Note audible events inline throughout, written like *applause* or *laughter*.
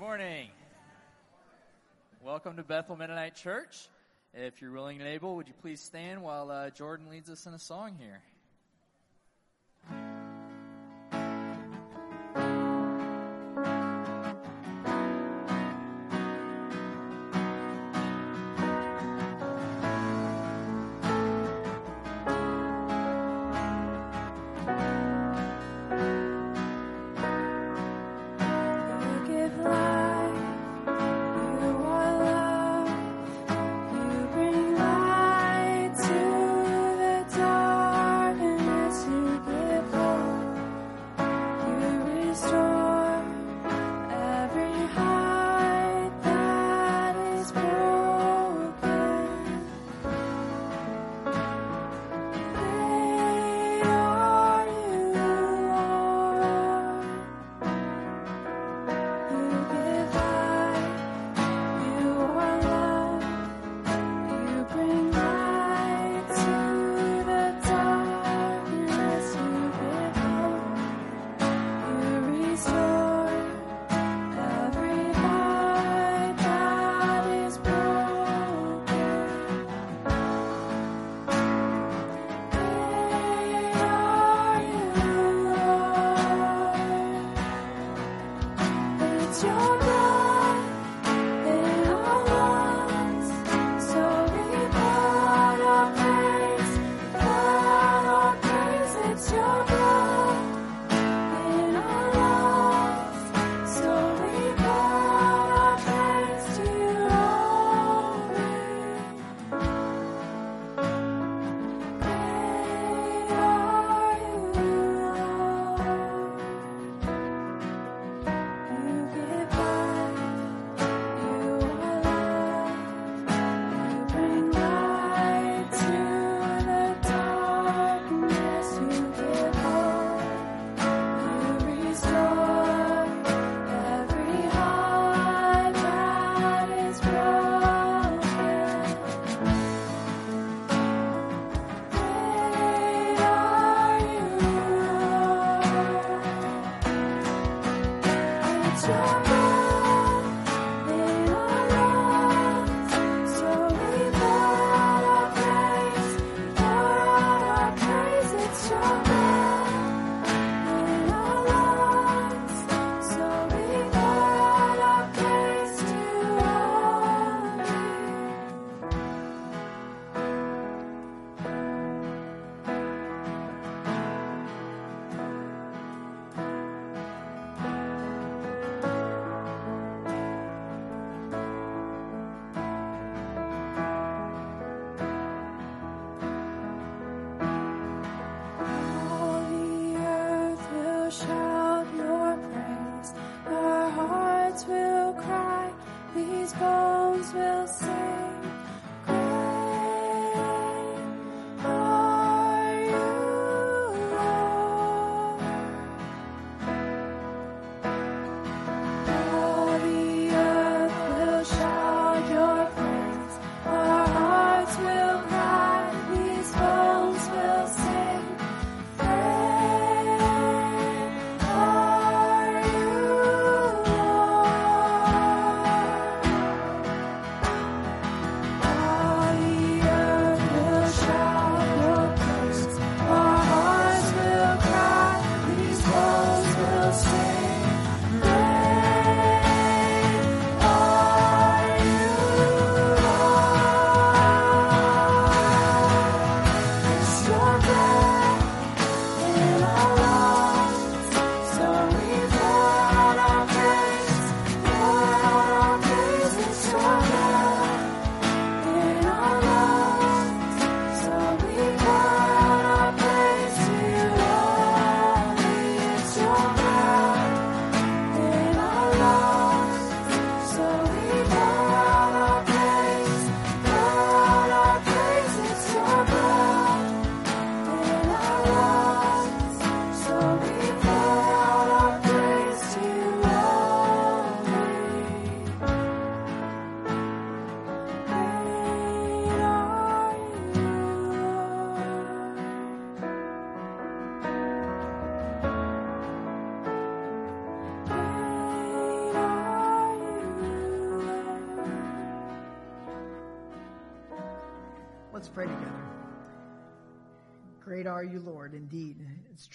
morning. Welcome to Bethel Mennonite Church. If you're willing and able, would you please stand while uh, Jordan leads us in a song here?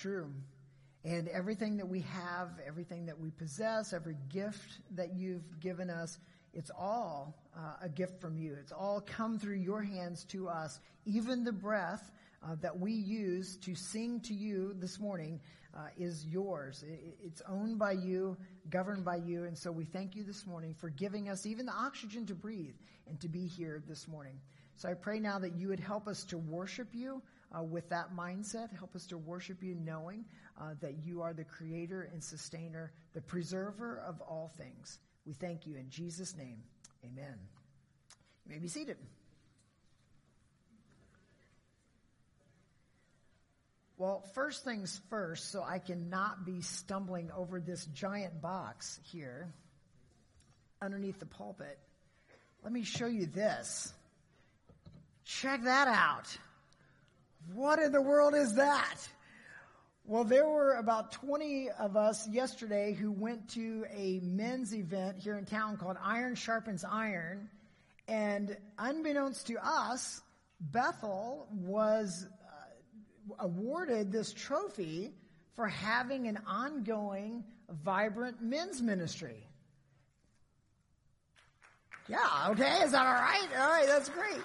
True. And everything that we have, everything that we possess, every gift that you've given us, it's all uh, a gift from you. It's all come through your hands to us. Even the breath uh, that we use to sing to you this morning uh, is yours. It's owned by you, governed by you. And so we thank you this morning for giving us even the oxygen to breathe and to be here this morning. So I pray now that you would help us to worship you uh, with that mindset. Help us to worship you knowing uh, that you are the creator and sustainer, the preserver of all things. We thank you in Jesus' name. Amen. You may be seated. Well, first things first, so I cannot be stumbling over this giant box here underneath the pulpit. Let me show you this. Check that out. What in the world is that? Well, there were about 20 of us yesterday who went to a men's event here in town called Iron Sharpens Iron. And unbeknownst to us, Bethel was uh, awarded this trophy for having an ongoing, vibrant men's ministry. Yeah, okay, is that all right? All right, that's great.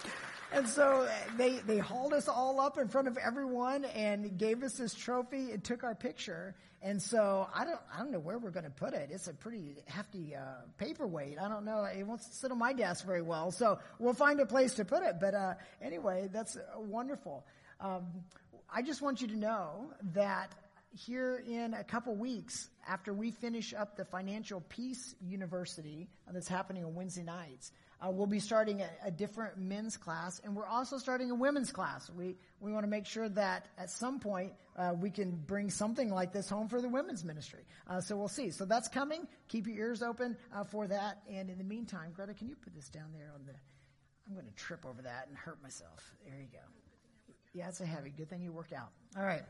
And so they, they hauled us all up in front of everyone and gave us this trophy and took our picture. And so I don't, I don't know where we're going to put it. It's a pretty hefty, uh, paperweight. I don't know. It won't sit on my desk very well. So we'll find a place to put it. But, uh, anyway, that's wonderful. Um, I just want you to know that here in a couple weeks after we finish up the Financial Peace University that's happening on Wednesday nights, uh, we'll be starting a, a, different men's class, and we're also starting a women's class. We we want to make sure that at some point uh, we can bring something like this home for the women's ministry. Uh, so we'll see. So that's coming. Keep your ears open uh, for that. And in the meantime, Greta, can you put this down there on the? I'm going to trip over that and hurt myself. There you go. Yeah, it's a heavy. Good thing you work out. All right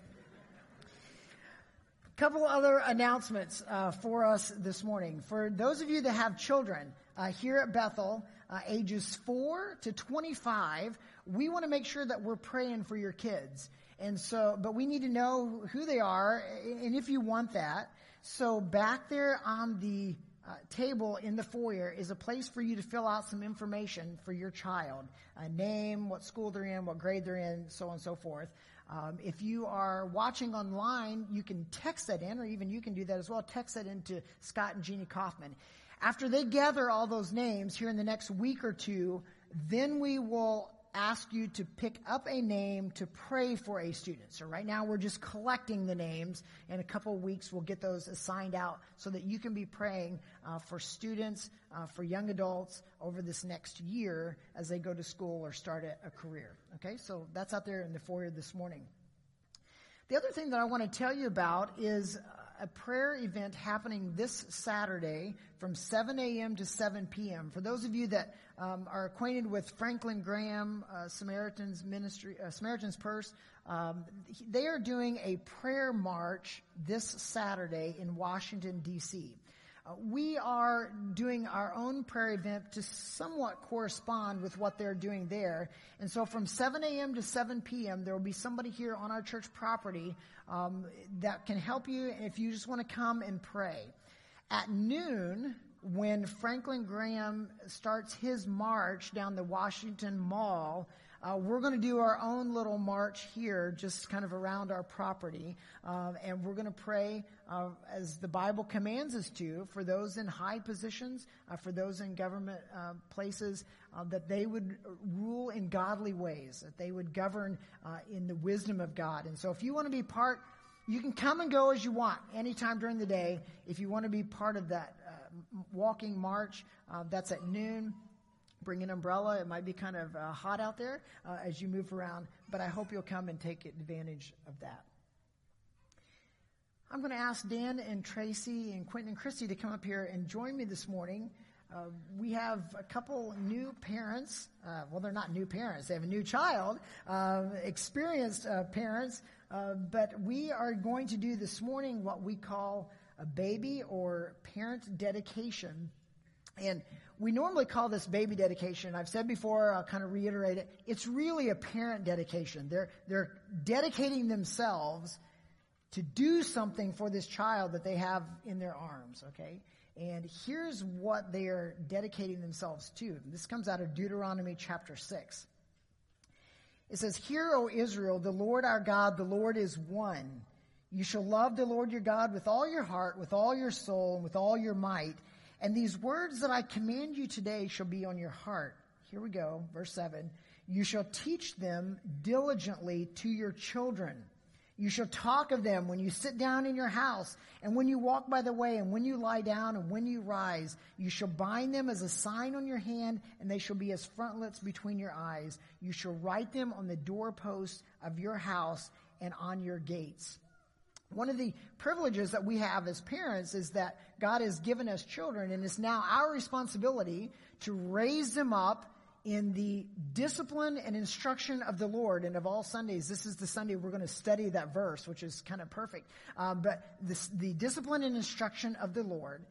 A couple other announcements uh, for us this morning. For those of you that have children uh, here at Bethel, uh, ages 4 to 25, we want to make sure that we're praying for your kids. And so, but we need to know who they are and if you want that. So back there on the uh, table in the foyer is a place for you to fill out some information for your child. A name, what school they're in, what grade they're in, so on and so forth. Um, if you are watching online, you can text that in, or even you can do that as well. Text that into Scott and Jeannie Kaufman. After they gather all those names here in the next week or two, then we will ask you to pick up a name to pray for a student. So right now we're just collecting the names. In a couple of weeks we'll get those assigned out so that you can be praying uh, for students, uh, for young adults over this next year as they go to school or start a, a career. Okay, so that's out there in the foyer this morning. The other thing that I want to tell you about is a prayer event happening this Saturday from 7 a.m. to 7 p.m. For those of you that um, are acquainted with Franklin Graham uh, Samaritan's Ministry, uh, Samaritan's Purse, um, they are doing a prayer march this Saturday in Washington D.C. Uh, we are doing our own prayer event to somewhat correspond with what they're doing there. And so from 7 a.m. to 7 p.m., there will be somebody here on our church property um, that can help you if you just want to come and pray. At noon, when Franklin Graham starts his march down the Washington Mall, uh, we're going to do our own little march here, just kind of around our property, uh, and we're going to pray uh, as the Bible commands us to for those in high positions, uh, for those in government uh, places, uh, that they would rule in godly ways, that they would govern in the wisdom of God. And so, if you want to be part, you can come and go as you want anytime during the day. If you want to be part of that walking march, that's at noon bring an umbrella. It might be kind of uh, hot out there uh, as you move around, but I hope you'll come and take advantage of that. I'm going to ask Dan and Tracy and Quentin and Christy to come up here and join me this morning. Uh, we have a couple new parents. Uh, well, they're not new parents. They have a new child, um, experienced uh, parents. Uh, but we are going to do this morning what we call a baby or parent dedication And we normally call this baby dedication. I've said before, I'll kind of reiterate it. It's really a parent dedication. They're, they're dedicating themselves to do something for this child that they have in their arms, okay? And here's what they are dedicating themselves to. This comes out of Deuteronomy chapter 6. It says, Hear, O Israel, the Lord our God, the Lord is one. You shall love the Lord your God with all your heart, with all your soul, and with all your might. And these words that I command you today shall be on your heart. Here we go, verse 7. You shall teach them diligently to your children. You shall talk of them when you sit down in your house, and when you walk by the way, and when you lie down, and when you rise. You shall bind them as a sign on your hand, and they shall be as frontlets between your eyes. You shall write them on the doorposts of your house and on your gates. One of the privileges that we have as parents is that God has given us children, and it's now our responsibility to raise them up in the discipline and instruction of the Lord. And of all Sundays, this is the Sunday we're going to study that verse, which is kind of perfect. Um, but this, the discipline and instruction of the Lord.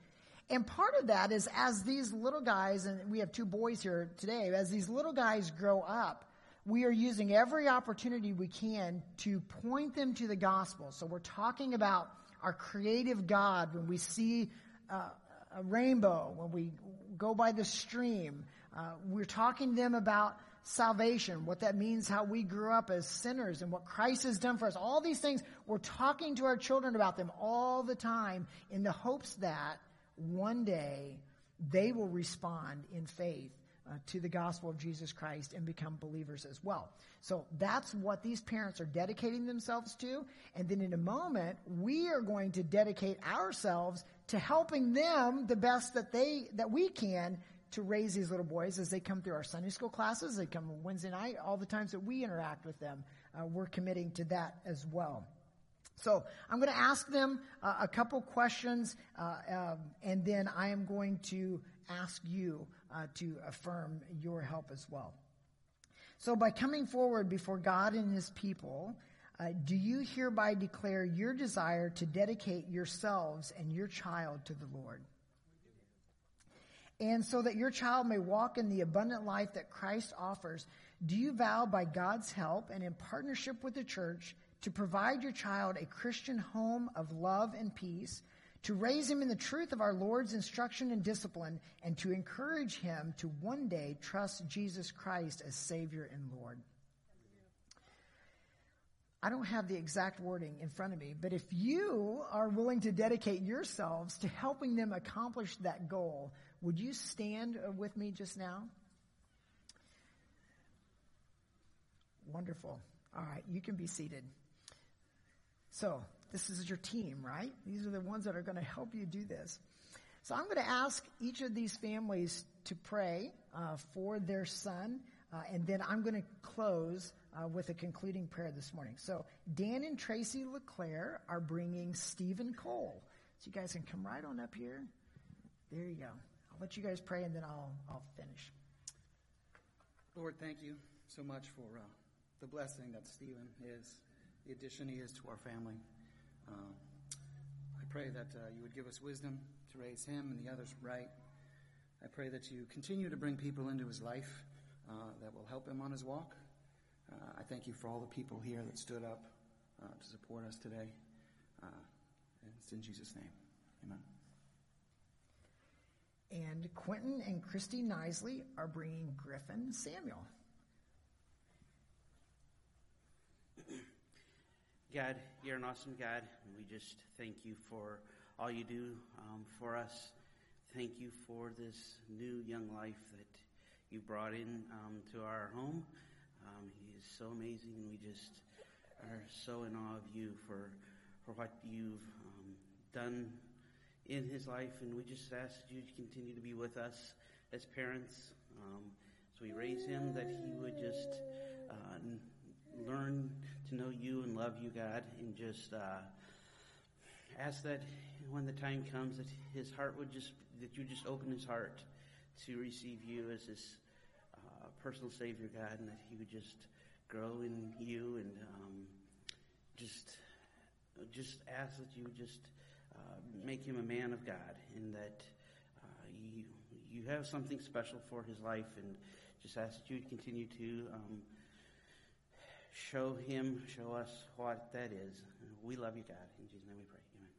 And part of that is as these little guys, and we have two boys here today, as these little guys grow up, we are using every opportunity we can to point them to the gospel. So we're talking about our creative God when we see uh, a rainbow, when we go by the stream. Uh, we're talking to them about salvation, what that means, how we grew up as sinners, and what Christ has done for us. All these things, we're talking to our children about them all the time in the hopes that one day they will respond in faith uh, to the gospel of Jesus Christ and become believers as well. So that's what these parents are dedicating themselves to. And then in a moment, we are going to dedicate ourselves to helping them the best that they, that we can to raise these little boys as they come through our Sunday school classes. They come Wednesday night, all the times that we interact with them. Uh, we're committing to that as well. So I'm going to ask them uh, a couple questions, uh, um, and then I am going to ask you uh, to affirm your help as well. So, by coming forward before God and His people, uh, do you hereby declare your desire to dedicate yourselves and your child to the Lord? And so that your child may walk in the abundant life that Christ offers, do you vow by God's help and in partnership with the church to provide your child a Christian home of love and peace? To raise him in the truth of our Lord's instruction and discipline, and to encourage him to one day trust Jesus Christ as Savior and Lord. I don't have the exact wording in front of me, but if you are willing to dedicate yourselves to helping them accomplish that goal, would you stand with me just now? Wonderful. All right, you can be seated. So, this is your team, right? These are the ones that are going to help you do this. So I'm going to ask each of these families to pray uh, for their son, uh, and then I'm going to close uh, with a concluding prayer this morning. So Dan and Tracy LeClaire are bringing Stephen Cole. So you guys can come right on up here. There you go. I'll let you guys pray, and then I'll I'll finish. Lord, thank you so much for uh, the blessing that Stephen is, the addition he is to our family. Um, I pray that uh, you would give us wisdom to raise him and the others right. I pray that you continue to bring people into his life uh, that will help him on his walk. Uh, I thank you for all the people here that stood up uh, to support us today. Uh, and it's in Jesus' name. Amen. And Quentin and Christy Nisley are bringing Griffin Samuel. God, you're an awesome God, and we just thank you for all you do um, for us. Thank you for this new young life that you brought in um, to our home. Um, he is so amazing, and we just are so in awe of you for for what you've um, done in his life, and we just ask that you continue to be with us as parents. Um, so we raise him that he would just uh, learn to know you and love you, God, and just uh, ask that when the time comes that his heart would just that you just open his heart to receive you as his uh, personal Savior, God, and that he would just grow in you and um, just just ask that you just uh, make him a man of God, and that uh, you you have something special for his life, and just ask that you continue to um, show him, show us what that is. We love you, God. In Jesus' name we pray. Amen.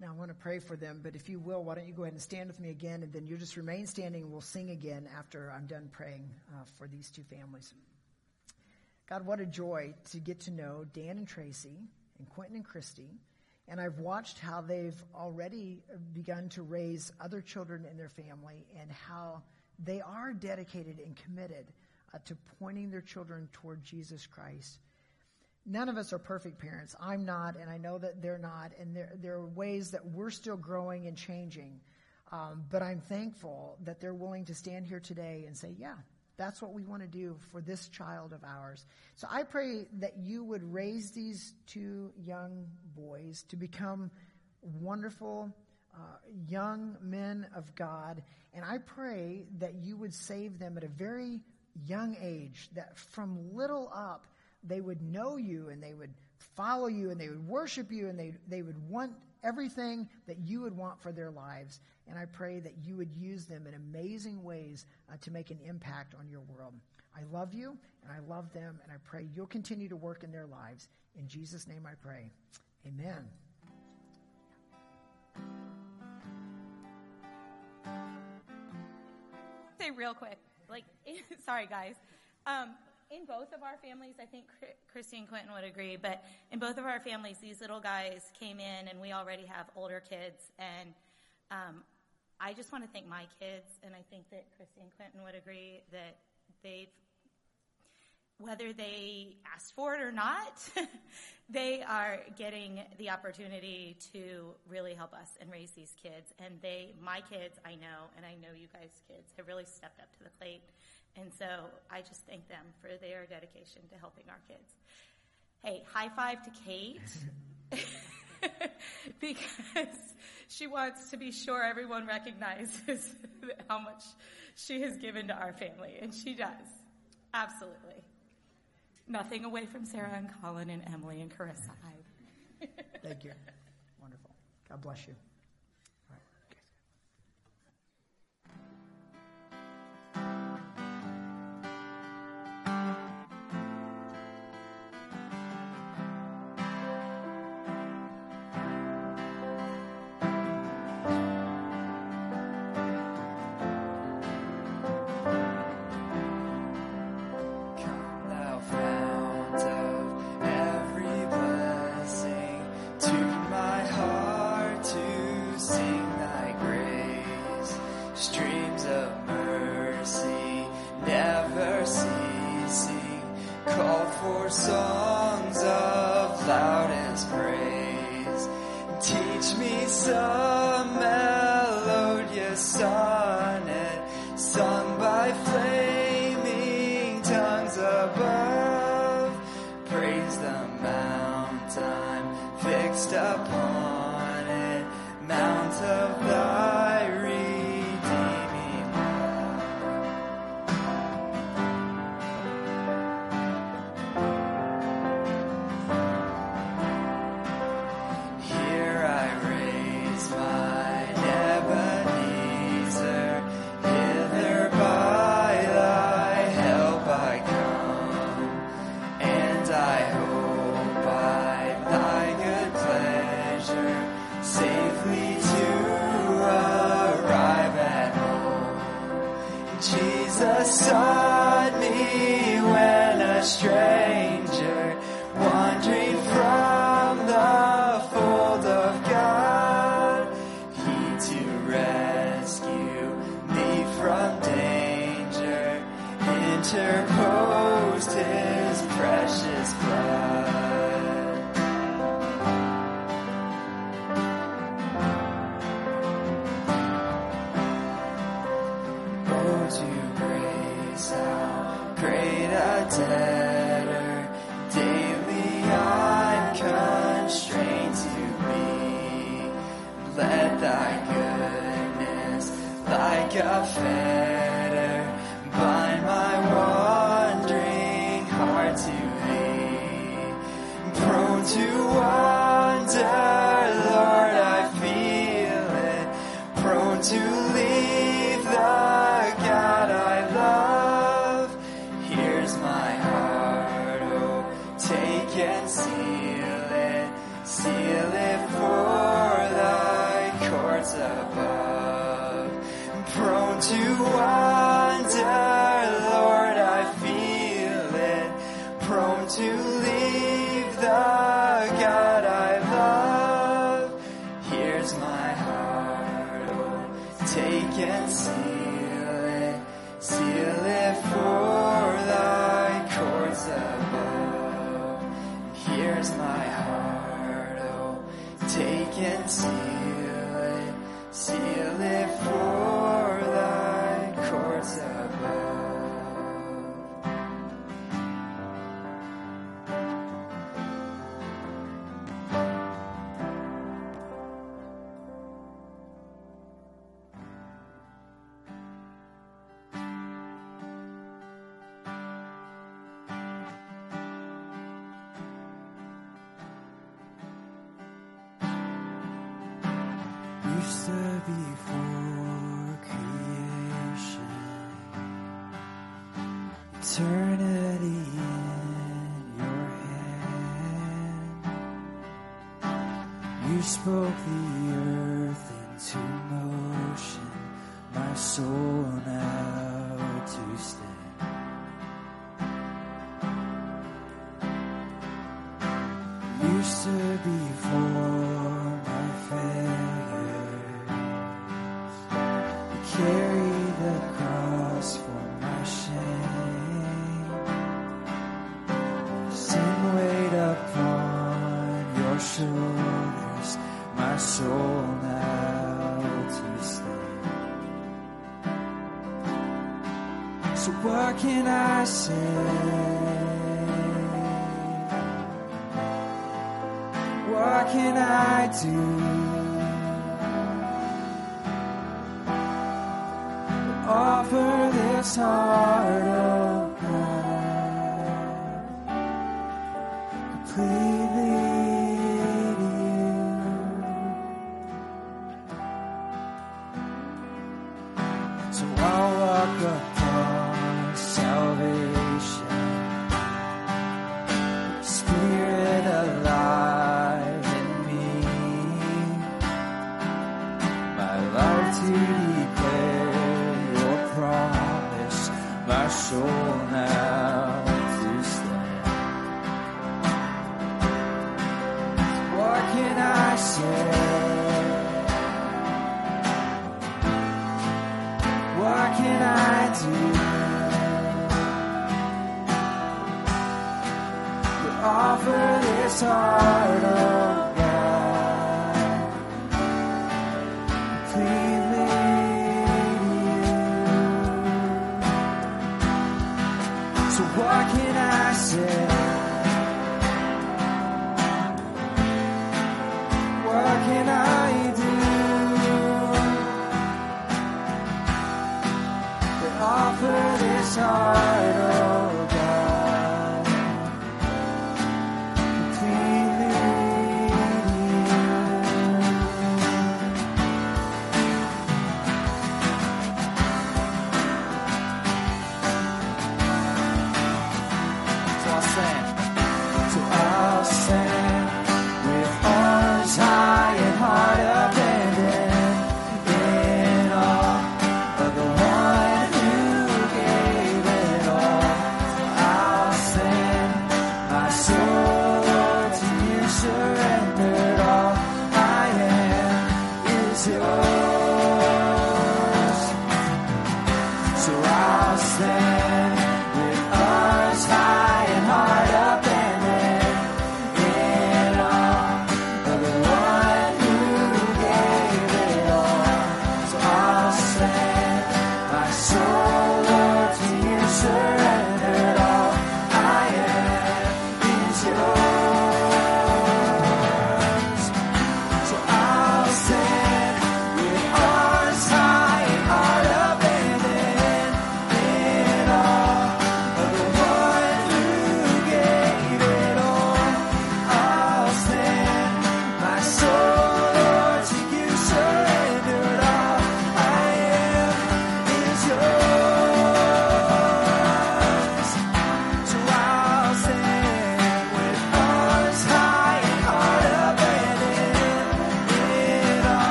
Now, I want to pray for them, but if you will, why don't you go ahead and stand with me again, and then you just remain standing, and we'll sing again after I'm done praying uh, for these two families. God, what a joy to get to know Dan and Tracy and Quentin and Christy. And I've watched how they've already begun to raise other children in their family and how they are dedicated and committed uh, to pointing their children toward Jesus Christ. None of us are perfect parents. I'm not, and I know that they're not. And there, there are ways that we're still growing and changing. Um, but I'm thankful that they're willing to stand here today and say, yeah, that's what we want to do for this child of ours. So I pray that you would raise these two young boys to become wonderful uh, young men of God. And I pray that you would save them at a very young age, that from little up, they would know you and they would follow you and they would worship you and they, they would want everything that you would want for their lives. And I pray that you would use them in amazing ways uh, to make an impact on your world. I love you and I love them, and I pray you'll continue to work in their lives. In Jesus' name I pray. Amen. Say real quick, like, *laughs* sorry guys. Um, in both of our families, I think Christy and Quentin would agree, but in both of our families, these little guys came in and we already have older kids. And um, I just want to thank my kids, and I think that Christy and Quentin would agree that they've, whether they asked for it or not, *laughs* they are getting the opportunity to really help us and raise these kids. And they, my kids, I know, and I know you guys' kids have really stepped up to the plate. And so I just thank them for their dedication to helping our kids. Hey, high five to Kate. *laughs* *laughs* because she wants to be sure everyone recognizes how much she has given to our family, and she does. Absolutely. Nothing away from Sarah and Colin and Emily and Carissa. Thank you. Wonderful. God bless you. Used to be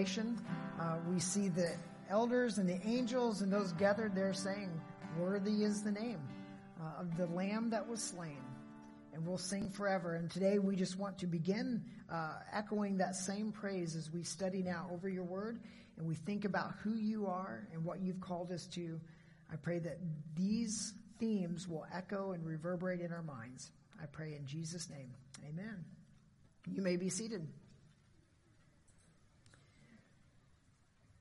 Uh, we see the elders and the angels and those gathered there saying, Worthy is the name uh, of the Lamb that was slain. And we'll sing forever. And today we just want to begin uh, echoing that same praise as we study now over your word and we think about who you are and what you've called us to. I pray that these themes will echo and reverberate in our minds. I pray in Jesus' name. Amen. You may be seated.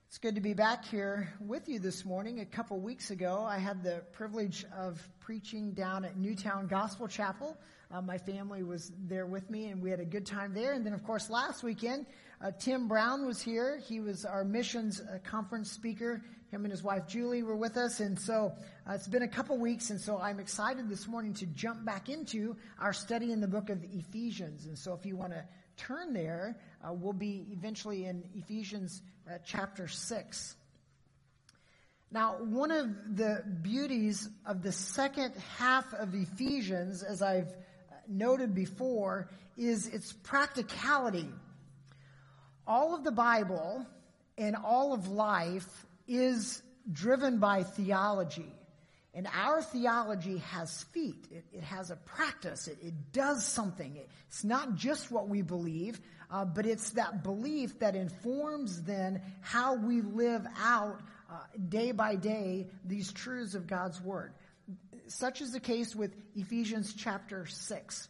It's good to be back here with you this morning. A couple weeks ago, I had the privilege of preaching down at Newtown Gospel Chapel. Uh, my family was there with me, and we had a good time there. And then, of course, last weekend, uh, Tim Brown was here. He was our missions uh, conference speaker. Him and his wife Julie were with us, and so uh, it's been a couple weeks, and so I'm excited this morning to jump back into our study in the book of Ephesians. And so, if you want to turn there, uh, we'll be eventually in Ephesians uh, chapter 6. Now, one of the beauties of the second half of Ephesians, as I've uh, noted before, is its practicality. All of the Bible and all of life is driven by theology. And our theology has feet. It, it has a practice. It, it does something. It, it's not just what we believe, uh, but it's that belief that informs then how we live out uh, day by day these truths of God's Word. Such is the case with Ephesians chapter 6.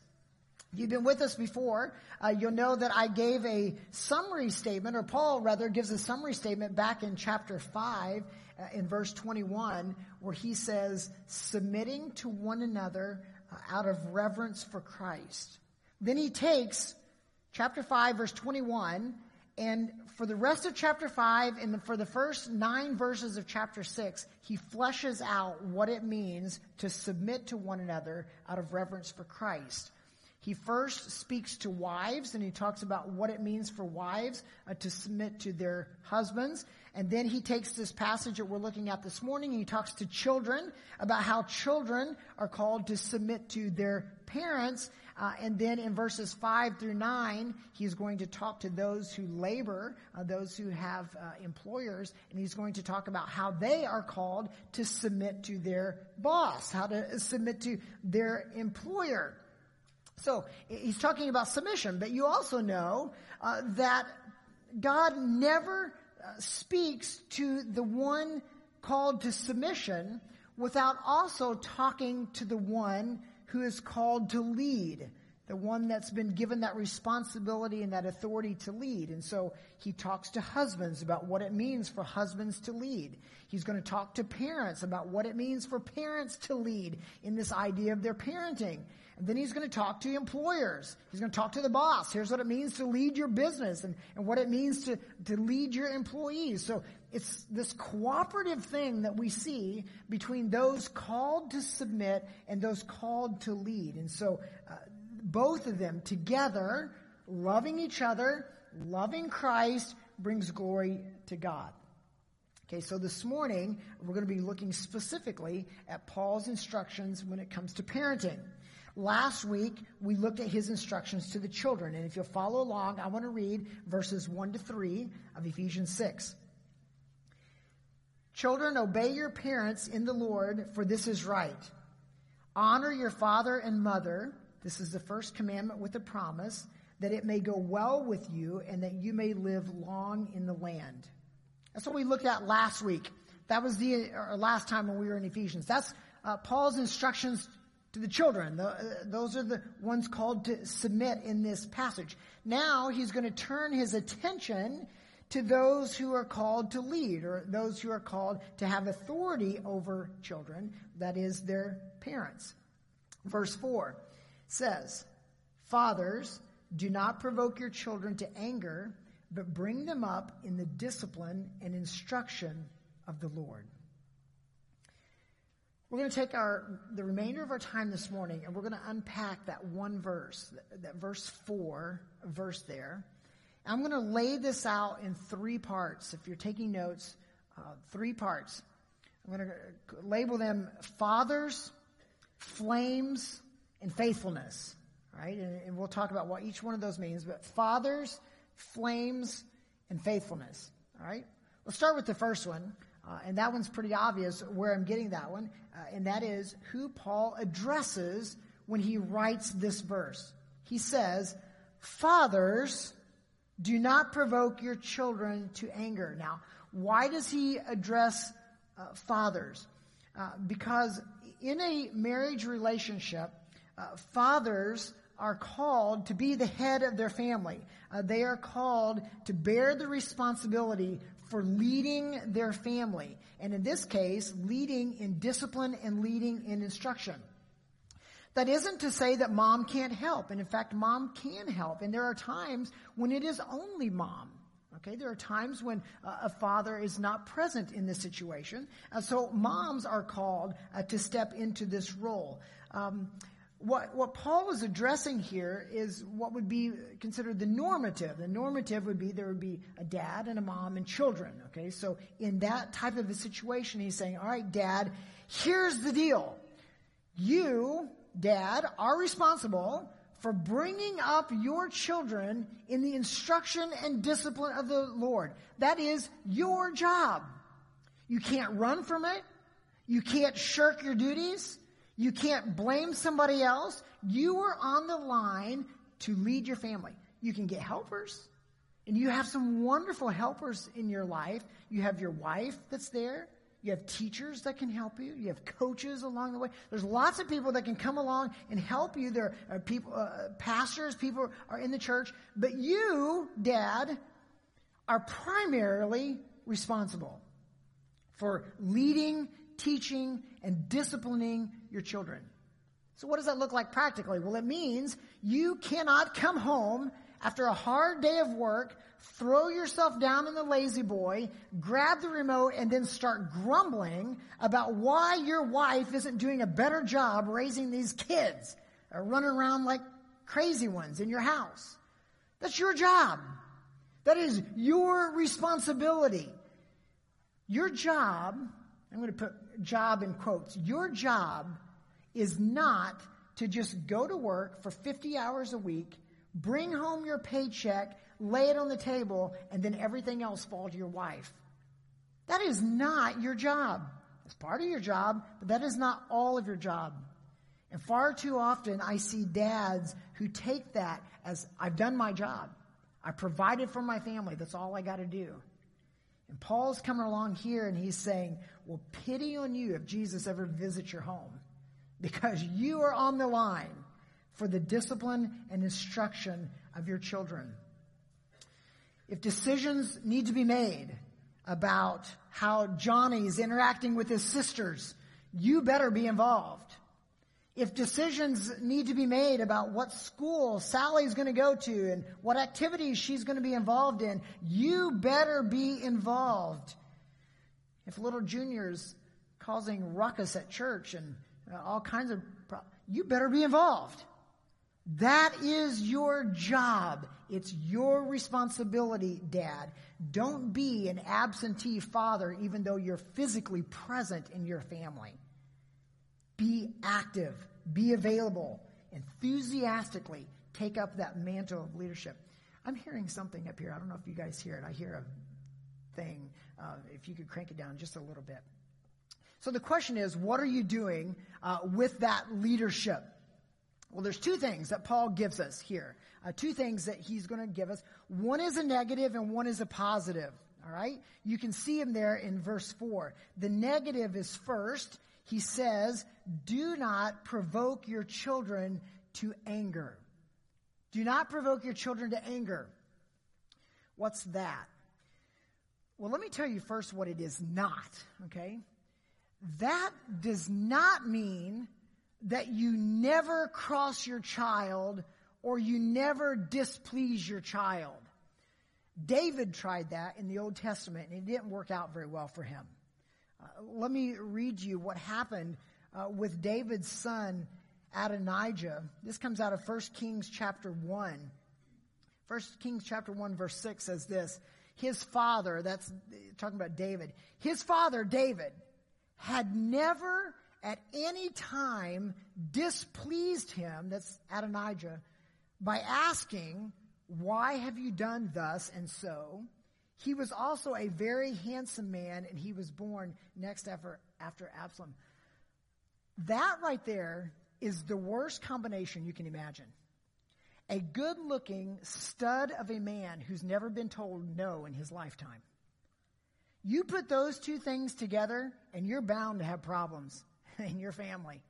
If you've been with us before, uh, you'll know that I gave a summary statement, or Paul rather gives a summary statement back in chapter 5 uh, in verse 21 where he says, submitting to one another uh, out of reverence for Christ. Then he takes chapter 5 verse 21 and for the rest of chapter 5 and for the first nine verses of chapter 6, he fleshes out what it means to submit to one another out of reverence for Christ. He first speaks to wives and he talks about what it means for wives uh, to submit to their husbands. And then he takes this passage that we're looking at this morning and he talks to children about how children are called to submit to their parents. Uh, and then in verses 5 through 9, he's going to talk to those who labor, uh, those who have uh, employers, and he's going to talk about how they are called to submit to their boss, how to submit to their employer. So he's talking about submission, but you also know uh, that God never uh, speaks to the one called to submission without also talking to the one who is called to lead, the one that's been given that responsibility and that authority to lead. And so he talks to husbands about what it means for husbands to lead. He's going to talk to parents about what it means for parents to lead in this idea of their parenting. And then he's going to talk to employers. He's going to talk to the boss. Here's what it means to lead your business and, and what it means to, to lead your employees. So it's this cooperative thing that we see between those called to submit and those called to lead. And so uh, both of them together, loving each other, loving Christ, brings glory to God. Okay, so this morning we're going to be looking specifically at Paul's instructions when it comes to parenting. Last week, we looked at his instructions to the children. And if you'll follow along, I want to read verses 1 to 3 of Ephesians 6. Children, obey your parents in the Lord, for this is right. Honor your father and mother. This is the first commandment with a promise that it may go well with you and that you may live long in the land. That's what we looked at last week. That was the last time when we were in Ephesians. That's uh, Paul's instructions to the children. The, those are the ones called to submit in this passage. Now he's going to turn his attention to those who are called to lead or those who are called to have authority over children, that is their parents. Verse 4 says, Fathers, do not provoke your children to anger, but bring them up in the discipline and instruction of the Lord. We're going to take our the remainder of our time this morning and we're going to unpack that one verse, that, verse 4 verse there. I'm going to lay this out in three parts. If you're taking notes, uh, three parts. I'm going to label them fathers, flames, and faithfulness. Right? and, and we'll talk about what each one of those means. But fathers, flames, and faithfulness. All right, let's start with the first one, uh, and that one's pretty obvious where I'm getting that one, uh, and that is who Paul addresses when he writes this verse. He says, "Fathers, do not provoke your children to anger." Now, why does he address uh, fathers? Uh, because in a marriage relationship, uh, fathers are called to be the head of their family. Uh, they are called to bear the responsibility for leading their family. And in this case, leading in discipline and leading in instruction. That isn't to say that mom can't help. And in fact, mom can help. And there are times when it is only mom. Okay, there are times when a father is not present in this situation. Uh, so moms are called uh, to step into this role. Um, what, what Paul is addressing here is what would be considered the normative. The normative would be there would be a dad and a mom and children. Okay, so in that type of a situation, he's saying, all right, dad, here's the deal. You, dad, are responsible for bringing up your children in the instruction and discipline of the Lord. That is your job. You can't run from it. You can't shirk your duties. You can't blame somebody else. You are on the line to lead your family. You can get helpers. And you have some wonderful helpers in your life. You have your wife that's there. You have teachers that can help you. You have coaches along the way. There's lots of people that can come along and help you. There are people, uh, pastors, people are in the church. But you, dad, are primarily responsible for leading, teaching, and disciplining your children. So what does that look like practically? Well, it means you cannot come home after a hard day of work, throw yourself down in the La-Z-Boy, grab the remote, and then start grumbling about why your wife isn't doing a better job raising these kids or running around like crazy ones in your house. That's your job. That is your responsibility. Your job, I'm going to put job in quotes, your job is not to just go to work for 50 hours a week, bring home your paycheck, lay it on the table, and then everything else fall to your wife. That is not your job. It's part of your job, but that is not all of your job. And far too often I see dads who take that as I've done my job. I provided for my family. That's all I got to do. And Paul's coming along here and he's saying, well, pity on you if Jesus ever visits your home because you are on the line for the discipline and instruction of your children. If decisions need to be made about how Johnny's interacting with his sisters, you better be involved. If decisions need to be made about what school Sally's going to go to and what activities she's going to be involved in, you better be involved. If little juniors causing ruckus at church and all kinds of problems, you better be involved. That is your job. It's your responsibility, dad. Don't be an absentee father even though you're physically present in your family. Be active, be available, enthusiastically take up that mantle of leadership. I'm hearing something up here. I don't know if you guys hear it. I hear a thing. Uh, if you could crank it down just a little bit. So the question is, what are you doing uh, with that leadership? Well, there's two things that Paul gives us here. Uh, two things that he's going to give us. One is a negative and one is a positive. All right? You can see him there in verse 4. The negative is first. He says, Do not provoke your children to anger. Do not provoke your children to anger. What's that? Well, let me tell you first what it is not, okay? That does not mean that you never cross your child or you never displease your child. David tried that in the Old Testament and it didn't work out very well for him. Uh, let me read you what happened uh, with David's son Adonijah. This comes out of 1 Kings chapter 1. 1 Kings chapter 1 verse 6 says this. His father, that's talking about David, his father David had never at any time displeased him, that's Adonijah, by asking, Why have you done thus and so? He was also a very handsome man, and he was born next after, after Absalom. That right there is the worst combination you can imagine. A good looking stud of a man who's never been told no in his lifetime. You put those two things together, and you're bound to have problems *laughs* in your family.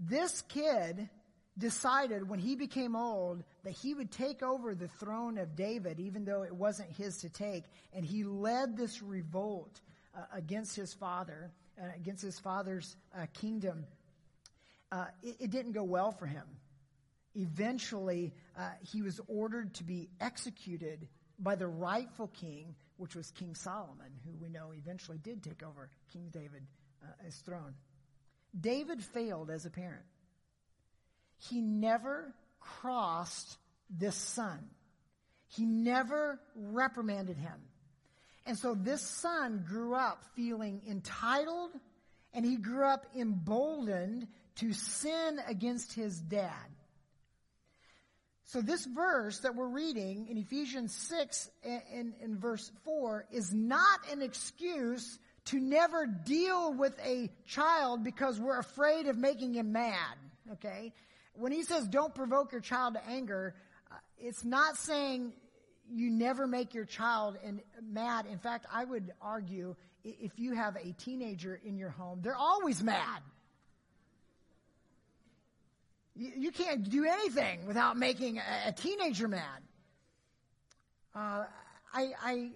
This kid decided when he became old that he would take over the throne of David, even though it wasn't his to take, and he led this revolt uh, against his father, uh, against his father's uh, kingdom. Uh, it, it, didn't go well for him. Eventually, uh, he was ordered to be executed by the rightful king, which was King Solomon, who we know eventually did take over King David uh, his throne. David failed as a parent. He never crossed this son. He never reprimanded him. And so this son grew up feeling entitled and he grew up emboldened to sin against his dad. So this verse that we're reading in Ephesians 6 in, in, verse 4 is not an excuse to never deal with a child because we're afraid of making him mad. Okay? When he says don't provoke your child to anger, uh, it's not saying you never make your child in, mad. In fact, I would argue if you have a teenager in your home, they're always mad. You, you can't do anything without making a, a teenager mad. Uh, I, I,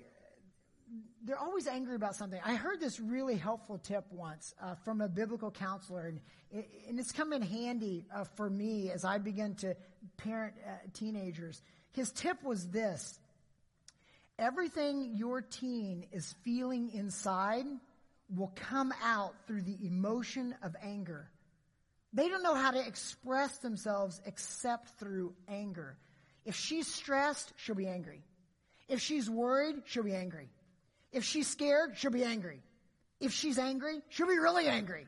they're always angry about something. I heard this really helpful tip once uh, from a biblical counselor, and, and it's come in handy uh, for me as I begin to parent uh, teenagers. His tip was this everything your teen is feeling inside will come out through the emotion of anger. They don't know how to express themselves except through anger. If she's stressed, she'll be angry. If she's worried, she'll be angry. If she's scared, she'll be angry. If she's angry, she'll be really angry.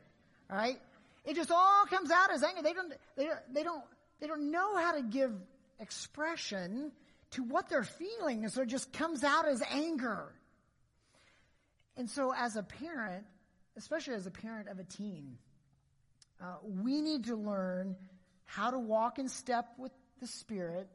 Right? It just all comes out as anger. They don't, they don't, they don't, they don't know how to give expression to what they're feeling. And so it just comes out as anger. And so as a parent, especially as a parent of a teen, uh, we need to learn how to walk in step with the Spirit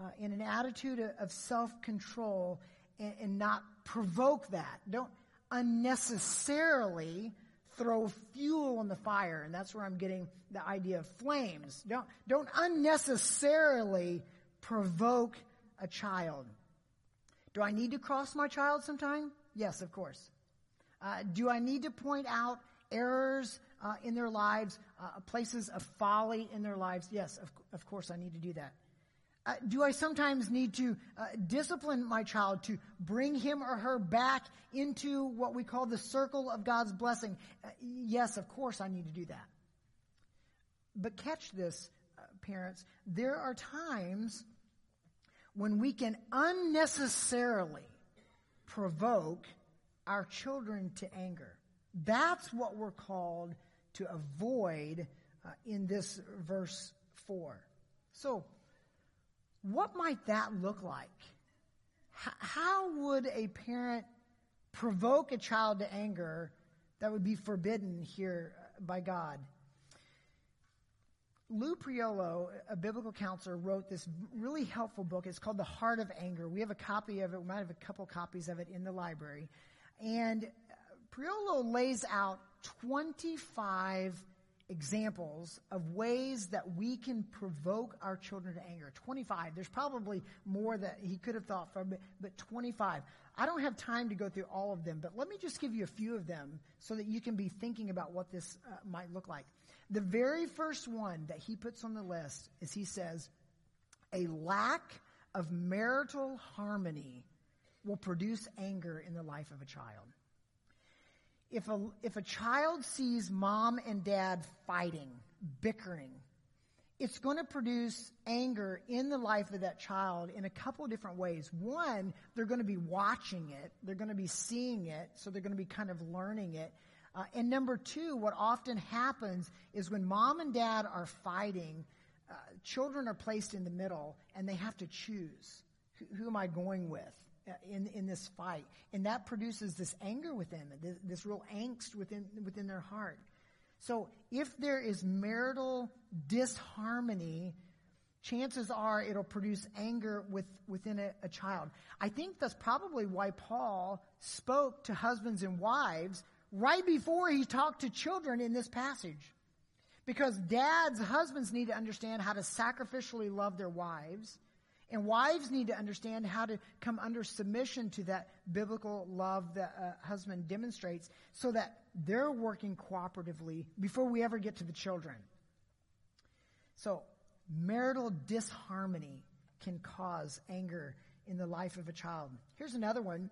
uh, in an attitude of, self control and, and not provoke that. Don't unnecessarily throw fuel on the fire. And that's where I'm getting the idea of flames. Don't, don't unnecessarily provoke a child. Do I need to cross my child sometime? Yes, of course. Uh, do I need to point out errors uh, in their lives, uh, places of folly in their lives? Yes, of, of course I need to do that. Uh, do I sometimes need to uh, discipline my child to bring him or her back into what we call the circle of God's blessing? Uh, yes, of course I need to do that. But catch this, uh, parents. There are times when we can unnecessarily provoke our children to anger. That's what we're called to avoid uh, in this verse 4. So, what might that look like? H- how would a parent provoke a child to anger that would be forbidden here by God? Lou Priolo, a biblical counselor, wrote this really helpful book. It's called The Heart of Anger. We have a copy of it. We might have a couple copies of it in the library. And Priolo lays out 25 examples of ways that we can provoke our children to anger. 25. There's probably more that he could have thought from, but 25. I don't have time to go through all of them, but let me just give you a few of them so that you can be thinking about what this uh, might look like. The very first one that he puts on the list is he says, a lack of marital harmony will produce anger in the life of a child if a, if a child sees mom and dad fighting, bickering, it's going to produce anger in the life of that child in a couple of different ways. One, they're going to be watching it, they're going to be seeing it, so they're going to be kind of learning it. Uh, and number two, what often happens is when mom and dad are fighting, uh, children are placed in the middle and they have to choose who, who am I going with Uh, in, in this fight? And that produces this anger within this, this real angst within, within their heart. So if there is marital disharmony, chances are it'll produce anger with, within a, a child. I think that's probably why Paul spoke to husbands and wives right before he talked to children in this passage. Because dads, husbands need to understand how to sacrificially love their wives, and wives need to understand how to come under submission to that biblical love that a husband demonstrates so that they're working cooperatively before we ever get to the children. So, marital disharmony can cause anger in the life of a child. Here's another one.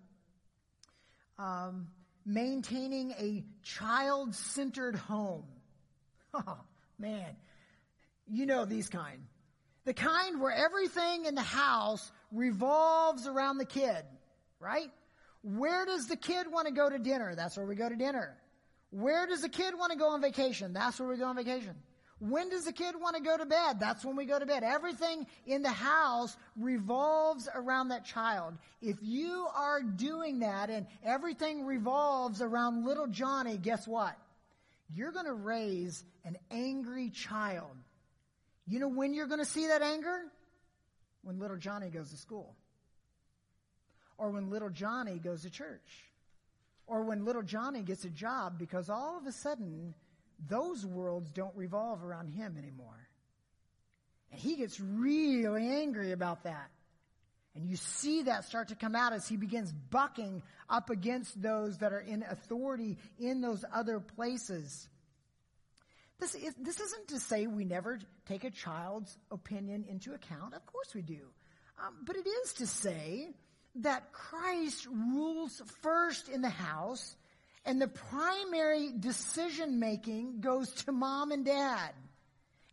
Um, maintaining a child centered home. *laughs* Oh, man. You know these kind. The kind where everything in the house revolves around the kid, right? Where does the kid want to go to dinner? That's where we go to dinner. Where does the kid want to go on vacation? That's where we go on vacation. When does the kid want to go to bed? That's when we go to bed. Everything in the house revolves around that child. If you are doing that and everything revolves around little Johnny, guess what? You're going to raise an angry child. You know when you're going to see that anger? When little Johnny goes to school. Or when little Johnny goes to church. Or when little Johnny gets a job because all of a sudden those worlds don't revolve around him anymore. And he gets really angry about that. And you see that start to come out as he begins bucking up against those that are in authority in those other places. This, is, this isn't to say we never take a child's opinion into account. Of course we do. Um, but it is to say that Christ rules first in the house and the primary decision making goes to mom and dad.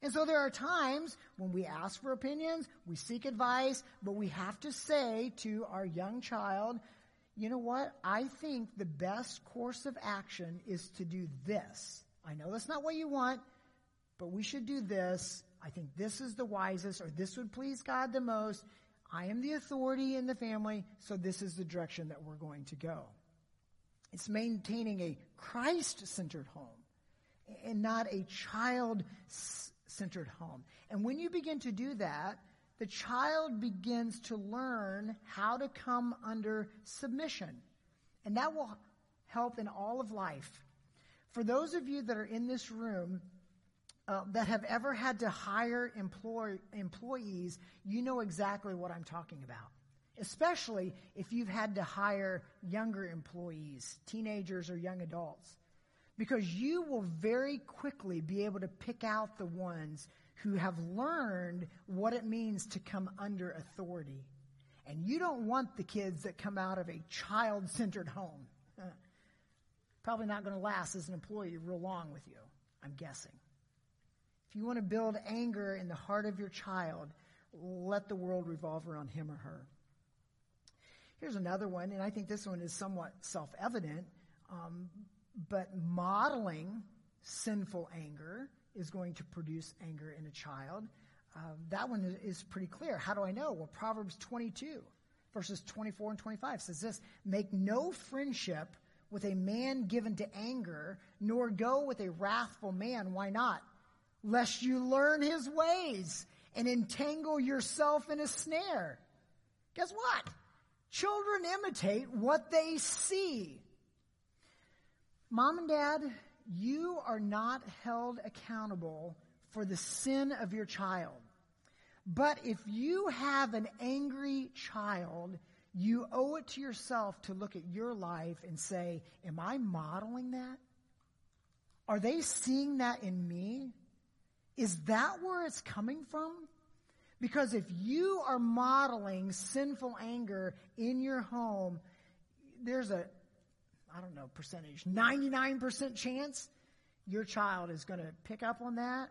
And so there are times when we ask for opinions, we seek advice, but we have to say to our young child, you know what? I think the best course of action is to do this. I know that's not what you want, but we should do this. I think this is the wisest, or this would please God the most. I am the authority in the family, so this is the direction that we're going to go. It's maintaining a Christ centered home and not a child centered home. And when you begin to do that, the child begins to learn how to come under submission. And that will help in all of life. For those of you that are in this room uh, that have ever had to hire employ- employees, you know exactly what I'm talking about especially if you've had to hire younger employees, teenagers or young adults. Because you will very quickly be able to pick out the ones who have learned what it means to come under authority. And you don't want the kids that come out of a child centered home. Probably not going to last as an employee real long with you, I'm guessing. If you want to build anger in the heart of your child, let the world revolve around him or her. Here's another one, and I think this one is somewhat self evident, um, but modeling sinful anger is going to produce anger in a child. Uh, that one is, pretty clear. How do I know? Well, Proverbs 22, verses 24 and 25 says this Make no friendship with a man given to anger, nor go with a wrathful man. Why not? Lest you learn his ways and entangle yourself in a snare. Guess what? Children imitate what they see. Mom and dad, you are not held accountable for the sin of your child. But if you have an angry child, you owe it to yourself to look at your life and say, Am I modeling that? Are they seeing that in me? Is that where it's coming from? Because if you are modeling sinful anger in your home, there's a, I don't know, percentage, 99% chance your child is going to pick up on that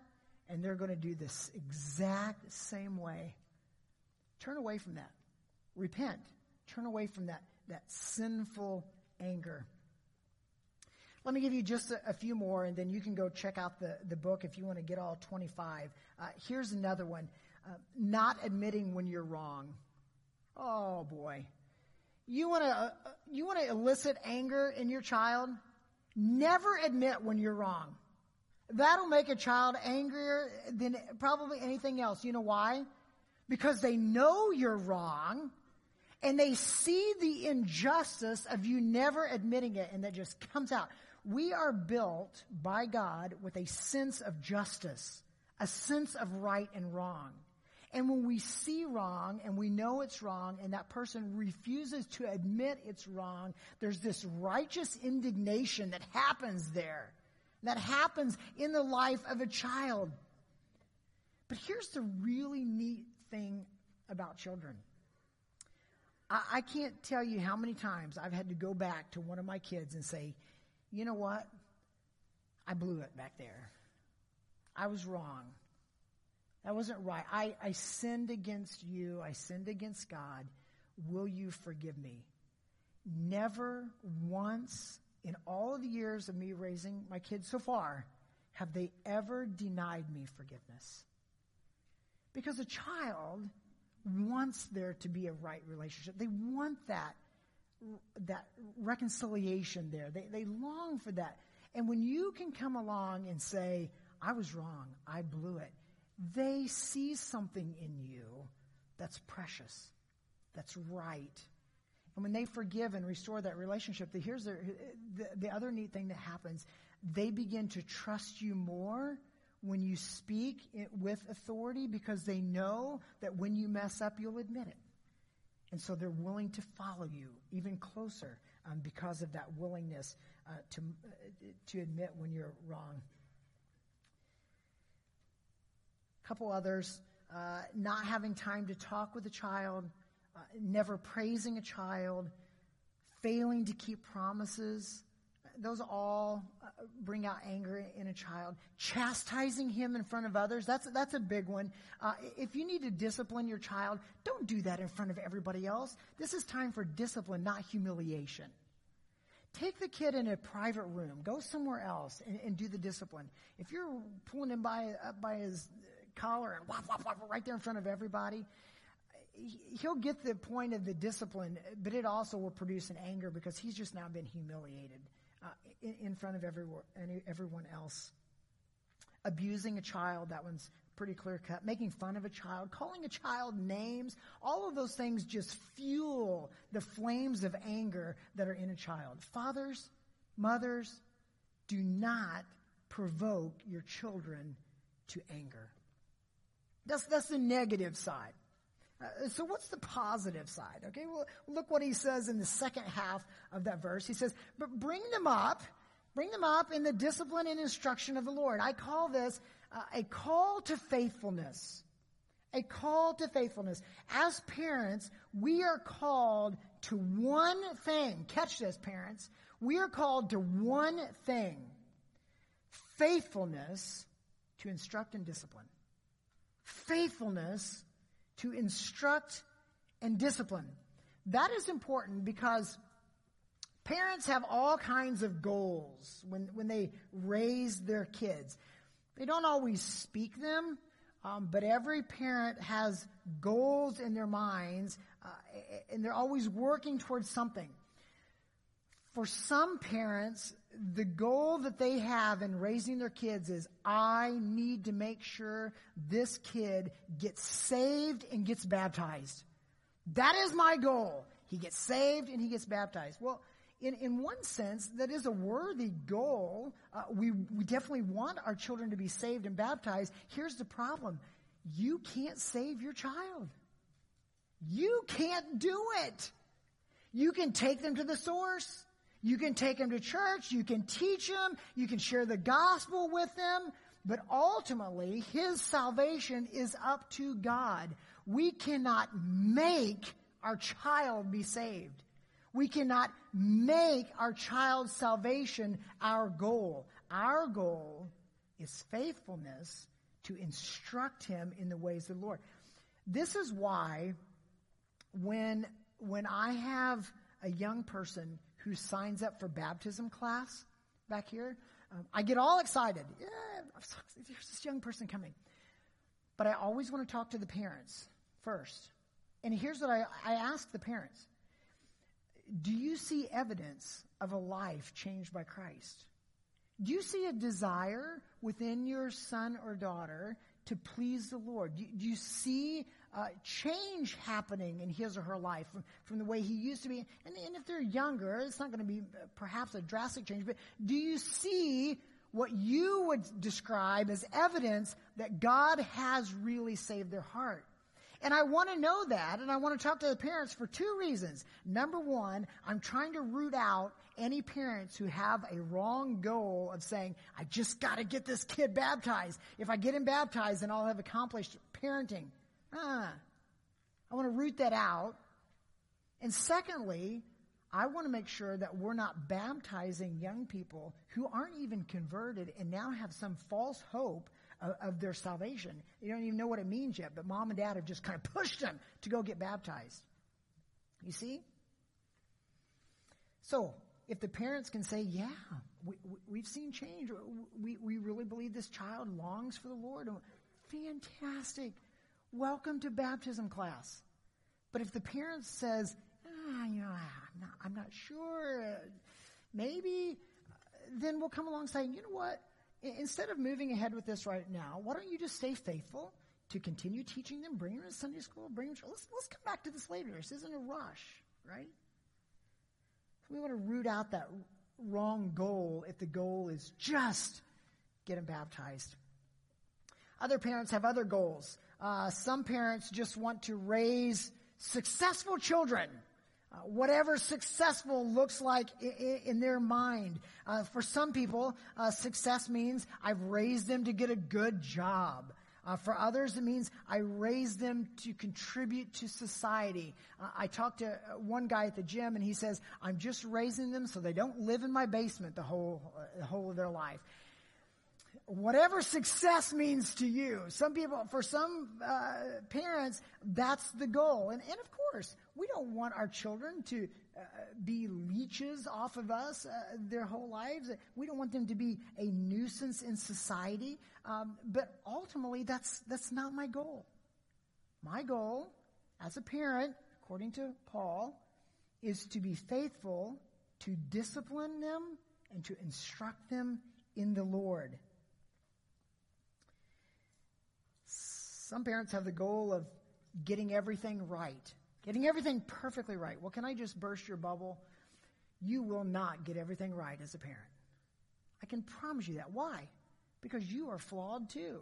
and they're going to do this exact same way. Turn away from that. Repent. Turn away from that, that sinful anger. Let me give you just a, a few more, and then you can go check out the, the book if you want to get all 25. Uh, here's another one uh, not admitting when you're wrong. Oh, boy. You want to uh, you want to elicit anger in your child? Never admit when you're wrong. That'll make a child angrier than probably anything else. You know why? Because they know you're wrong and they see the injustice of you never admitting it and that just comes out. We are built by God with a sense of justice, a sense of right and wrong. And when we see wrong and we know it's wrong and that person refuses to admit it's wrong, there's this righteous indignation that happens there. That happens in the life of a child. But here's the really neat thing about children. I, I can't tell you how many times I've had to go back to one of my kids and say, you know what? I blew it back there. I was wrong. That wasn't right. I, I sinned against you. I sinned against God. Will you forgive me? Never once in all of the years of me raising my kids so far have they ever denied me forgiveness. Because a child wants there to be a right relationship. They want that, that reconciliation there. They, they long for that. And when you can come along and say, I was wrong, I blew it, they see something in you that's precious, that's right. And when they forgive and restore that relationship, the, here's the, the, the other neat thing that happens. They begin to trust you more when you speak it with authority because they know that when you mess up, you'll admit it. And so they're willing to follow you even closer um, because of that willingness uh, to, uh, to admit when you're wrong. A couple others uh, not having time to talk with a child, uh, never praising a child, failing to keep promises. Those all uh, bring out anger in a child. Chastising him in front of others, that's, that's a big one. Uh, if you need to discipline your child, don't do that in front of everybody else. This is time for discipline, not humiliation. Take the kid in a private room. Go somewhere else and, and do the discipline. If you're pulling him by, up by his collar and whop, whop, whop, right there in front of everybody, he'll get the point of the discipline, but it also will produce an anger because he's just now been humiliated uh, in, in, front of everyone, everyone else. Abusing a child, that one's pretty clear cut. Making fun of a child, calling a child names, all of those things just fuel the flames of anger that are in a child. Fathers, mothers, do not provoke your children to anger. That's, that's the negative side. Uh, so what's the positive side? Okay, well, look what he says in the second half of that verse. He says, but bring them up, bring them up in the discipline and instruction of the Lord. I call this uh, a call to faithfulness. A call to faithfulness. As parents, we are called to one thing. Catch this, parents. We are called to one thing. Faithfulness to instruct and discipline. Faithfulness to instruct and discipline. That is important because parents have all kinds of goals when, when they raise their kids. They don't always speak them, um, but every parent has goals in their minds, uh, and they're always working towards something. For some parents, the goal that they have in raising their kids is I need to make sure this kid gets saved and gets baptized. That is my goal. He gets saved and he gets baptized. Well, in, in one sense, that is a worthy goal. Uh, we, we definitely want our children to be saved and baptized. Here's the problem. You can't save your child. You can't do it. You can take them to the source. You can take them to church, you can teach them, you can share the gospel with them, but ultimately, his salvation is up to God. We cannot make our child be saved. We cannot make our child's salvation our goal. Our goal is faithfulness to instruct him in the ways of the Lord. This is why when, when I have a young person who signs up for baptism class, back here. Um, I get all excited. Yeah, there's this young person coming. But I always want to talk to the parents first. And here's what I, I ask the parents Do you see evidence of a life changed by Christ? Do you see a desire within your son or daughter to please the Lord? Do, do you see uh, change happening in his or her life from, from the way he used to be? And, and if they're younger, it's not going to be uh, perhaps a drastic change, but do you see what you would describe as evidence that God has really saved their heart? And I want to know that, and I want to talk to the parents for two reasons. Number one, I'm trying to root out any parents who have a wrong goal of saying, I just got to get this kid baptized. If I get him baptized, then I'll have accomplished parenting. Ah, I want to root that out. And secondly, I want to make sure that we're not baptizing young people who aren't even converted and now have some false hope of, of their salvation. They don't even know what it means yet, but mom and dad have just kind of pushed them to go get baptized. You see? So, if the parents can say, yeah, we, have seen change, we, we really believe this child longs for the Lord, fantastic. Welcome to baptism class. But if the parent says, ah, you know, I'm not, I'm not sure, uh, maybe, then we'll come along saying, you know what? instead of moving ahead with this right now, why don't you just stay faithful to continue teaching them, bring them to Sunday school, bring them to, let's, let's come back to this later. This isn't a rush, right? We want to root out that wrong goal if the goal is just get them baptized. Other parents have other goals. Uh, some parents just want to raise successful children. Uh, whatever successful looks like in, in their mind. Uh, for some people, uh, success means I've raised them to get a good job. Uh, for others, it means I raised them to contribute to society. Uh, I talked to uh, one guy at the gym, and he says, "I'm just raising them so they don't live in my basement the whole the whole of their life." Whatever success means to you. Some people, for some uh, parents, that's the goal. And, and of course, we don't want our children to uh, be leeches off of us uh, their whole lives. We don't want them to be a nuisance in society. Um, but ultimately, that's, that's not my goal. My goal as a parent, according to Paul, is to be faithful to discipline them and to instruct them in the Lord. Some parents have the goal of getting everything right, getting everything perfectly right. Well, can I just burst your bubble? You will not get everything right as a parent. I can promise you that. Why? Because you are flawed too.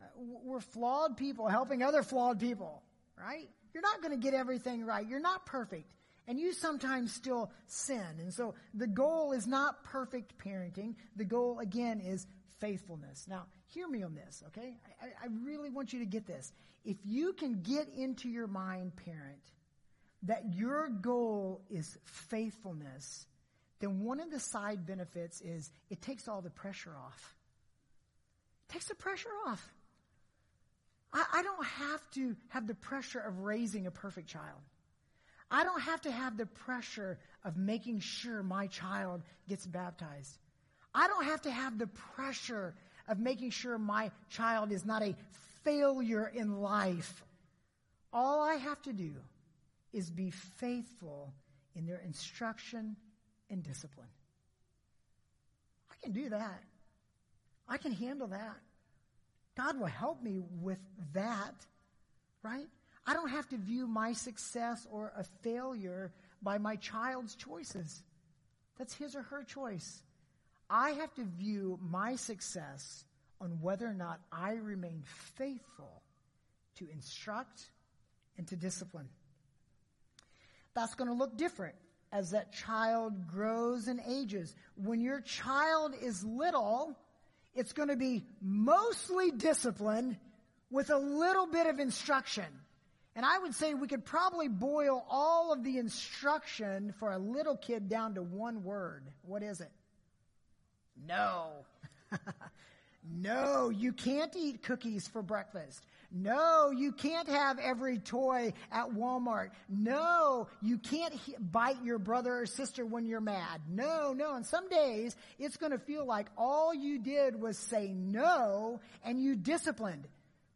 Uh, we're flawed people helping other flawed people, right? You're not going to get everything right. You're not perfect. And you sometimes still sin. And so the goal is not perfect parenting. The goal, again, is faithfulness. Now, hear me on this, okay? I, I really want you to get this. If you can get into your mind, parent, that your goal is faithfulness, then one of the side benefits is it takes all the pressure off. It takes the pressure off. I, I don't have to have the pressure of raising a perfect child. I don't have to have the pressure of making sure my child gets baptized. I don't have to have the pressure of making sure my child is not a failure in life. All I have to do is be faithful in their instruction and discipline. I can do that. I can handle that. God will help me with that, right? I don't have to view my success or a failure by my child's choices. That's his or her choice. I have to view my success on whether or not I remain faithful to instruct and to discipline. That's going to look different as that child grows and ages. When your child is little, it's going to be mostly discipline with a little bit of instruction. And I would say we could probably boil all of the instruction for a little kid down to one word. What is it? No. *laughs* No, you can't eat cookies for breakfast. No, you can't have every toy at Walmart. No, you can't he- bite your brother or sister when you're mad. No, no. And some days it's going to feel like all you did was say no and you disciplined.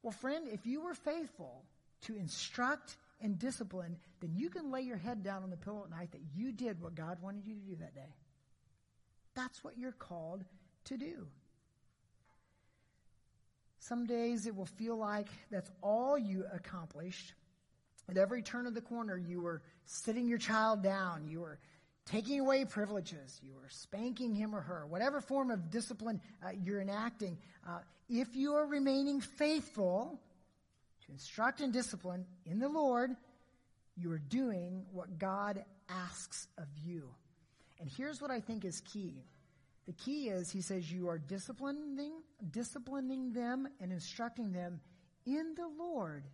Well, friend, if you were faithful to instruct and discipline, then you can lay your head down on the pillow at night that you did what God wanted you to do that day. That's what you're called to do. Some days it will feel like that's all you accomplished. At every turn of the corner, you were sitting your child down. You were taking away privileges. You were spanking him or her. Whatever form of discipline uh, you're enacting. Uh, if you are remaining faithful to instruct and discipline in the Lord, you are doing what God asks of you. And here's what I think is key. The key is he says you are disciplining disciplining them and instructing them in the Lord.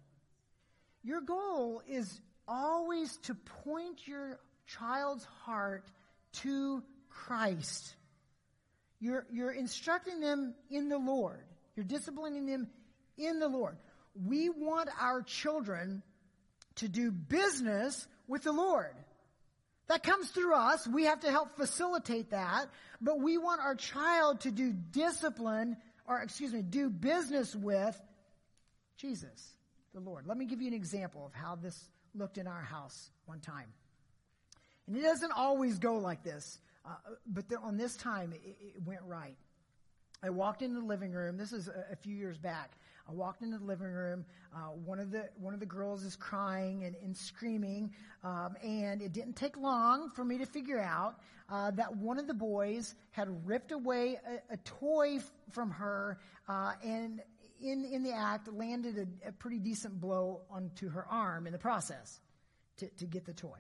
Your goal is always to point your child's heart to Christ. You're, you're instructing them in the Lord. You're disciplining them in the Lord. We want our children to do business with the Lord. That comes through us. We have to help facilitate that. But we want our child to do discipline, or excuse me, do business with Jesus, the Lord. Let me give you an example of how this looked in our house one time. And it doesn't always go like this, uh, but there, on this time it, it went right. I walked into the living room. This is a, a few years back. I walked into the living room. Uh, one of the one of the girls is crying and, and screaming, um, and it didn't take long for me to figure out uh, that one of the boys had ripped away a, a toy f- from her, uh, and in in the act landed a, a pretty decent blow onto her arm in the process to, to get the toy.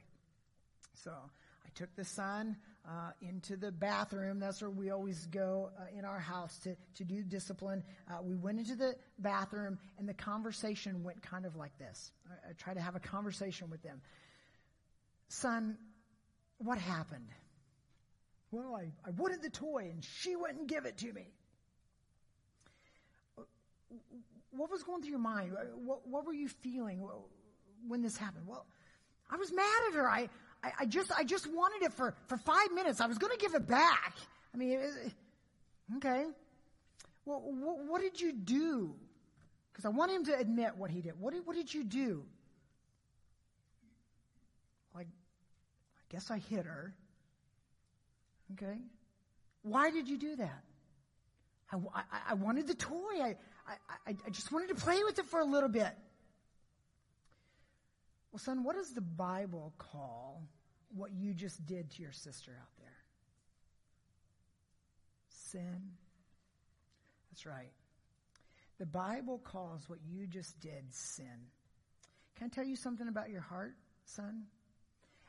So I took the son uh, into the bathroom. That's where we always go uh, in our house to, to do discipline. Uh, we went into the bathroom, and the conversation went kind of like this. I, I tried to have a conversation with them. Son, what happened? Well, I, I wanted the toy, and she wouldn't give it to me. What was going through your mind? What, what were you feeling when this happened? Well, I was mad at her. I, I, I just, I just wanted it for, for five minutes. I was going to give it back. I mean, okay. Well, what, what did you do? Because I want him to admit what he did. What did, what did you do? Like, I guess I hit her. Okay. Why did you do that? I, I, I wanted the toy. I, I, I just wanted to play with it for a little bit. Well, son, what does the Bible call what you just did to your sister out there? Sin. That's right. The Bible calls what you just did sin. Can I tell you something about your heart, son?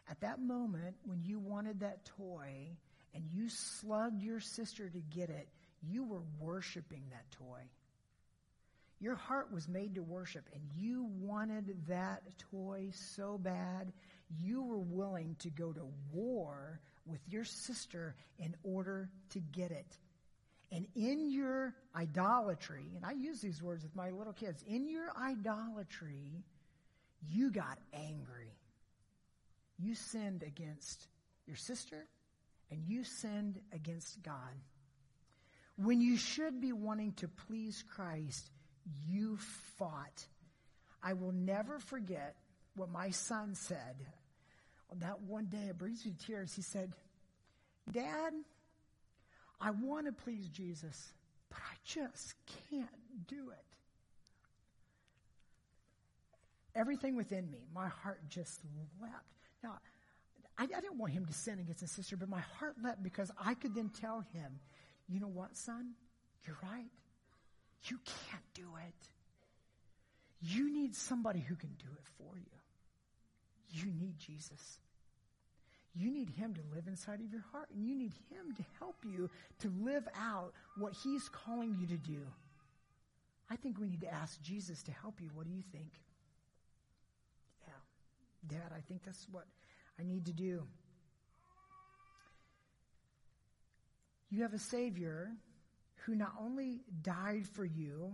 At that moment when you wanted that toy and you slugged your sister to get it, you were worshiping that toy. Your heart was made to worship, and you wanted that toy so bad, you were willing to go to war with your sister in order to get it. And in your idolatry, and I use these words with my little kids, in your idolatry, you got angry. You sinned against your sister, and you sinned against God. When you should be wanting to please Christ, you fought. I will never forget what my son said on that one day. It brings me to tears. He said, Dad, I want to please Jesus, but I just can't do it. Everything within me, my heart just leapt. Now, I, I didn't want him to sin against his sister, but my heart leapt because I could then tell him, you know what, son? You're right. You can't do it. You need somebody who can do it for you. You need Jesus. You need Him to live inside of your heart, and you need Him to help you to live out what He's calling you to do. I think we need to ask Jesus to help you. What do you think? Yeah. Dad, I think that's what I need to do. You have a Savior who not only died for you,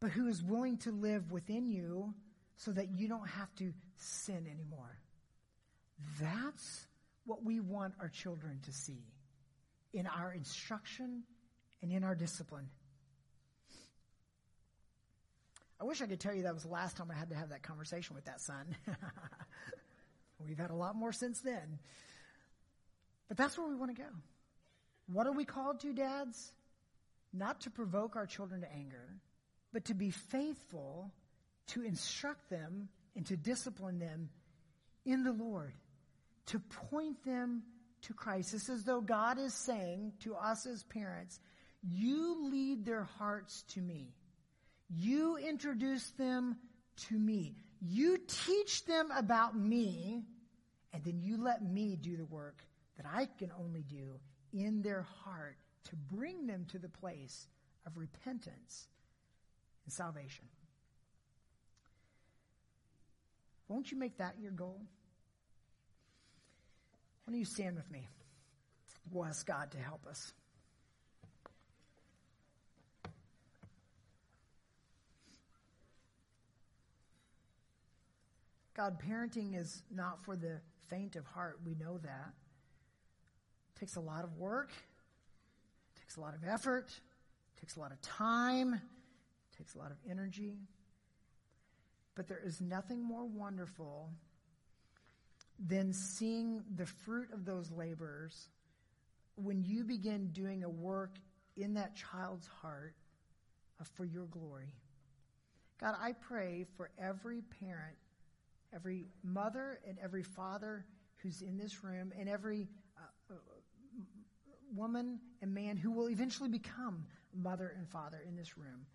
but who is willing to live within you so that you don't have to sin anymore. That's what we want our children to see in our instruction and in our discipline. I wish I could tell you that was the last time I had to have that conversation with that son. *laughs* We've had a lot more since then. But that's where we want to go. What are we called to, dads? Not to provoke our children to anger, but to be faithful, to instruct them, and to discipline them in the Lord, to point them to Christ. It's as though God is saying to us as parents, You lead their hearts to me. You introduce them to me. You teach them about me, and then you let me do the work that I can only do in their heart to bring them to the place of repentance and salvation. Won't you make that your goal? Why don't you stand with me? We'll ask God to help us. God, parenting is not for the faint of heart. We know that. It takes a lot of work, takes a lot of effort, takes a lot of time, takes a lot of energy. But there is nothing more wonderful than seeing the fruit of those labors when you begin doing a work in that child's heart for your glory. God, I pray for every parent every mother and every father who's in this room, and every woman and man who will eventually become mother and father in this room,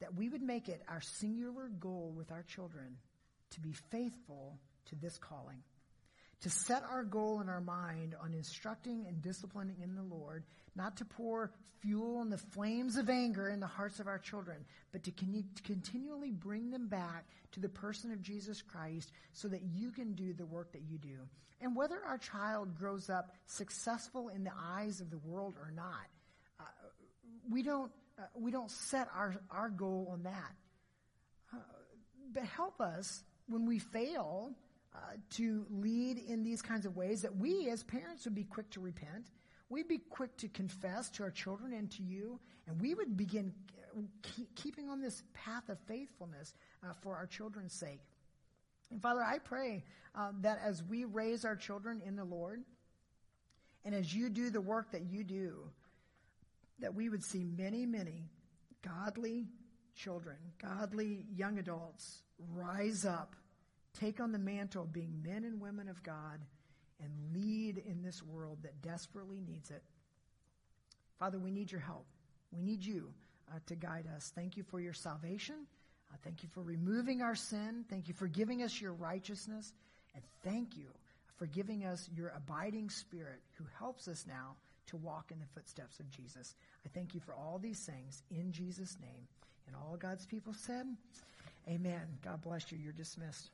that we would make it our singular goal with our children to be faithful to this calling. To set our goal in our mind on instructing and disciplining in the Lord, not to pour fuel on the flames of anger in the hearts of our children, but to con- continually bring them back to the person of Jesus Christ so that you can do the work that you do. And whether our child grows up successful in the eyes of the world or not, uh, we don't uh, we don't set our our goal on that. Uh, but help us when we fail uh, to lead in these kinds of ways that we as parents would be quick to repent. We'd be quick to confess to our children and to you, and we would begin keep, keeping on this path of faithfulness uh, for our children's sake. And Father, I pray uh, that as we raise our children in the Lord, and as you do the work that you do, that we would see many, many godly children, godly young adults rise up, take on the mantle of being men and women of God, and lead in this world that desperately needs it. Father, we need your help. We need you uh, to guide us. Thank you for your salvation. Uh, thank you for removing our sin. Thank you for giving us your righteousness. And thank you for giving us your abiding spirit who helps us now to walk in the footsteps of Jesus. I thank you for all these things in Jesus' name. And all God's people said, Amen. God bless you. You're dismissed.